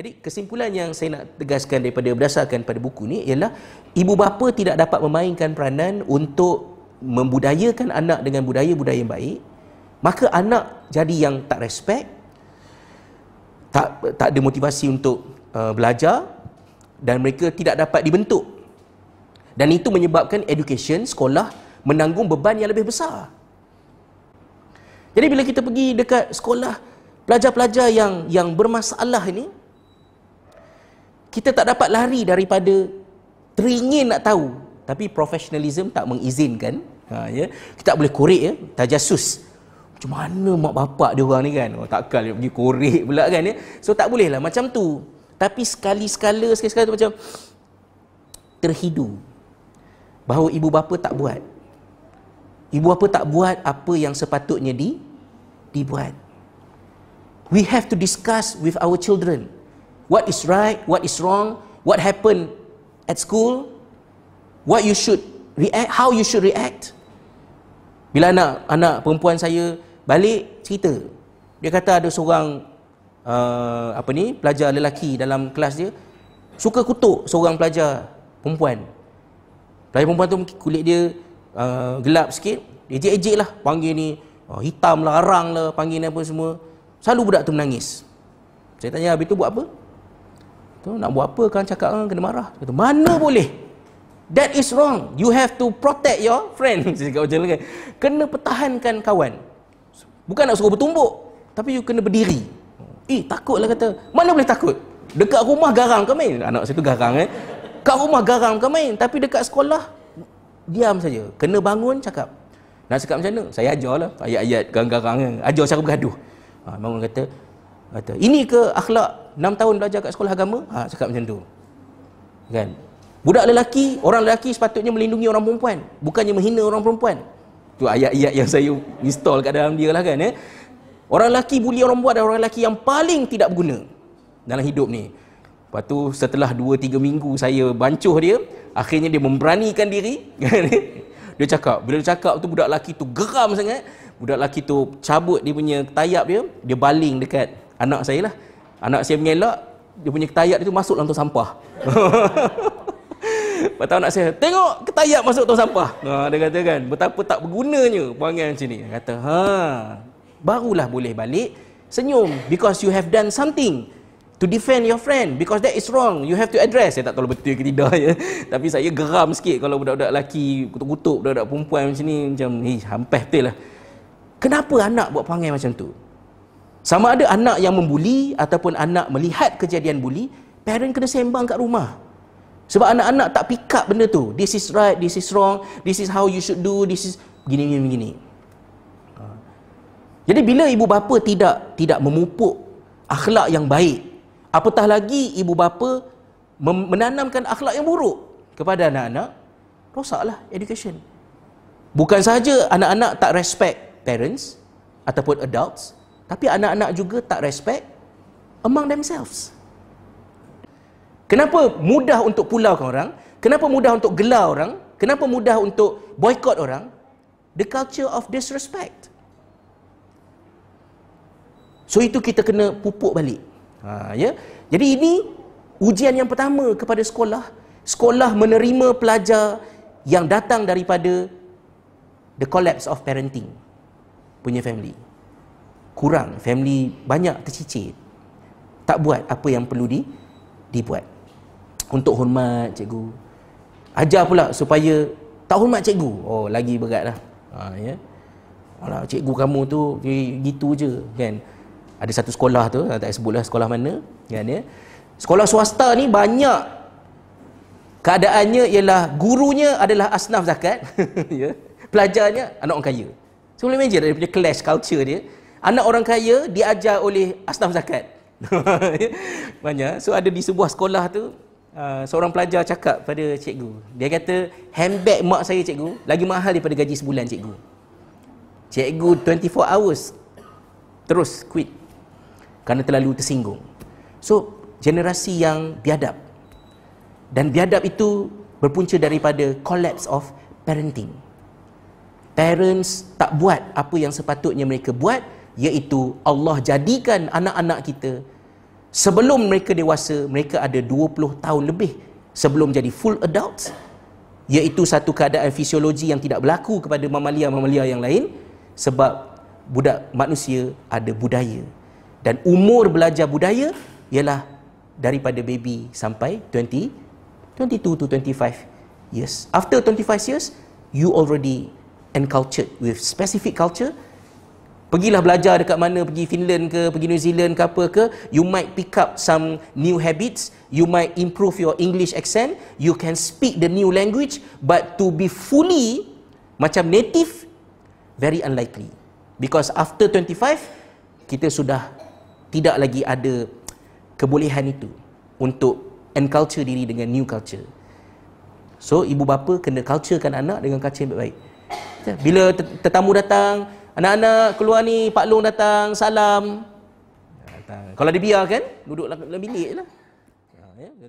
Jadi kesimpulan yang saya nak tegaskan daripada berdasarkan pada buku ni ialah ibu bapa tidak dapat memainkan peranan untuk membudayakan anak dengan budaya-budaya yang baik, maka anak jadi yang tak respect, tak tak ada motivasi untuk uh, belajar dan mereka tidak dapat dibentuk. Dan itu menyebabkan education sekolah menanggung beban yang lebih besar. Jadi bila kita pergi dekat sekolah pelajar-pelajar yang yang bermasalah ini kita tak dapat lari daripada teringin nak tahu. Tapi professionalism tak mengizinkan. Ha, ya. kita tak boleh korek ya. Tajasus. Macam mana mak bapak dia orang ni kan? Oh, takkan dia pergi korek pula kan ya. So tak boleh lah. Macam tu. Tapi sekali-sekala sekali-sekala tu macam terhidu. Bahawa ibu bapa tak buat. Ibu bapa tak buat apa yang sepatutnya di dibuat. We have to discuss with our children what is right, what is wrong, what happened at school, what you should react, how you should react. Bila anak anak perempuan saya balik cerita, dia kata ada seorang uh, apa ni pelajar lelaki dalam kelas dia suka kutuk seorang pelajar perempuan. Pelajar perempuan tu kulit dia uh, gelap sikit, ejek-ejek lah panggil ni uh, hitam lah, arang lah, panggil ni apa semua. Selalu budak tu menangis. Saya tanya, habis tu buat apa? Tu nak buat apa kan cakap kan kena marah. Kata, mana boleh? That is wrong. You have to protect your friend. Cakap macam kan. Kena pertahankan kawan. Bukan nak suruh bertumbuk. Tapi you kena berdiri. Eh, takutlah kata. Mana boleh takut? Dekat rumah garang ke main? Anak saya tu garang eh. Kat rumah garang ke main? Tapi dekat sekolah, diam saja. Kena bangun, cakap. Nak cakap macam mana? Saya ajar lah. Ayat-ayat garang-garang. Kan. Ajar cara bergaduh. Ha, bangun kata, kata, ini ke akhlak 6 tahun belajar kat sekolah agama ha cakap macam tu. Kan? Budak lelaki orang lelaki sepatutnya melindungi orang perempuan bukannya menghina orang perempuan. Tu ayat-ayat yang saya install kat dalam dia lah kan eh. Orang lelaki bully orang perempuan adalah orang lelaki yang paling tidak berguna dalam hidup ni. Lepas tu setelah 2 3 minggu saya bancuh dia akhirnya dia memberanikan diri kan? Dia cakap bila dia cakap tu budak lelaki tu geram sangat. Budak lelaki tu cabut dia punya tayap dia dia baling dekat anak saya lah Anak saya mengelak, dia punya ketayat itu masuk dalam tong sampah. Lepas anak saya, tengok ketayat masuk tong sampah. Ha, dia kata kan, betapa tak bergunanya perangai macam ni. Dia kata, ha, barulah boleh balik senyum. Because you have done something to defend your friend. Because that is wrong. You have to address. Saya tak tahu betul ke tidak ya. Tapi saya geram sikit kalau budak-budak lelaki kutuk-kutuk budak-budak perempuan macam ni. Macam, eh, hampir betul lah. Kenapa anak buat perangai macam tu? Sama ada anak yang membuli ataupun anak melihat kejadian buli, parent kena sembang kat rumah. Sebab anak-anak tak pick up benda tu. This is right, this is wrong, this is how you should do, this is begini begini. Ha. Jadi bila ibu bapa tidak tidak memupuk akhlak yang baik, apatah lagi ibu bapa menanamkan akhlak yang buruk kepada anak-anak, rosaklah education. Bukan sahaja anak-anak tak respect parents ataupun adults, tapi anak-anak juga tak respect among themselves. Kenapa mudah untuk pulaukan orang? Kenapa mudah untuk gelar orang? Kenapa mudah untuk boycott orang? The culture of disrespect. So itu kita kena pupuk balik. Ha, ya. Jadi ini ujian yang pertama kepada sekolah. Sekolah menerima pelajar yang datang daripada the collapse of parenting punya family kurang family banyak tercicir tak buat apa yang perlu di dibuat. Untuk hormat cikgu. Ajar pula supaya tak hormat cikgu. Oh lagi berat lah. Ha, ya. Alah, cikgu kamu tu gitu je kan. Ada satu sekolah tu tak sebutlah sekolah mana kan ya. Sekolah swasta ni banyak. Keadaannya ialah gurunya adalah asnaf zakat ya. Pelajarnya anak orang kaya. So boleh imagine dia punya clash culture dia Anak orang kaya diajar oleh asnaf zakat. Banyak. So ada di sebuah sekolah tu, uh, seorang pelajar cakap pada cikgu. Dia kata, handbag mak saya cikgu, lagi mahal daripada gaji sebulan cikgu. Cikgu 24 hours terus quit kerana terlalu tersinggung. So, generasi yang biadab. Dan biadab itu berpunca daripada collapse of parenting. Parents tak buat apa yang sepatutnya mereka buat iaitu Allah jadikan anak-anak kita sebelum mereka dewasa mereka ada 20 tahun lebih sebelum jadi full adults. Iaitu satu keadaan fisiologi yang tidak berlaku kepada mamalia-mamalia yang lain sebab budak manusia ada budaya. Dan umur belajar budaya ialah daripada baby sampai 20 22 to 25 years. After 25 years you already encultured with specific culture Pergilah belajar dekat mana, pergi Finland ke, pergi New Zealand ke apa ke, you might pick up some new habits, you might improve your English accent, you can speak the new language, but to be fully macam native, very unlikely. Because after 25, kita sudah tidak lagi ada kebolehan itu untuk enculture diri dengan new culture. So, ibu bapa kena culturekan anak dengan culture yang baik. Bila tetamu datang, Anak-anak keluar ni Pak Long datang salam. Datang. Kalau dia biar kan duduk dalam bilik lah. Ya, ya,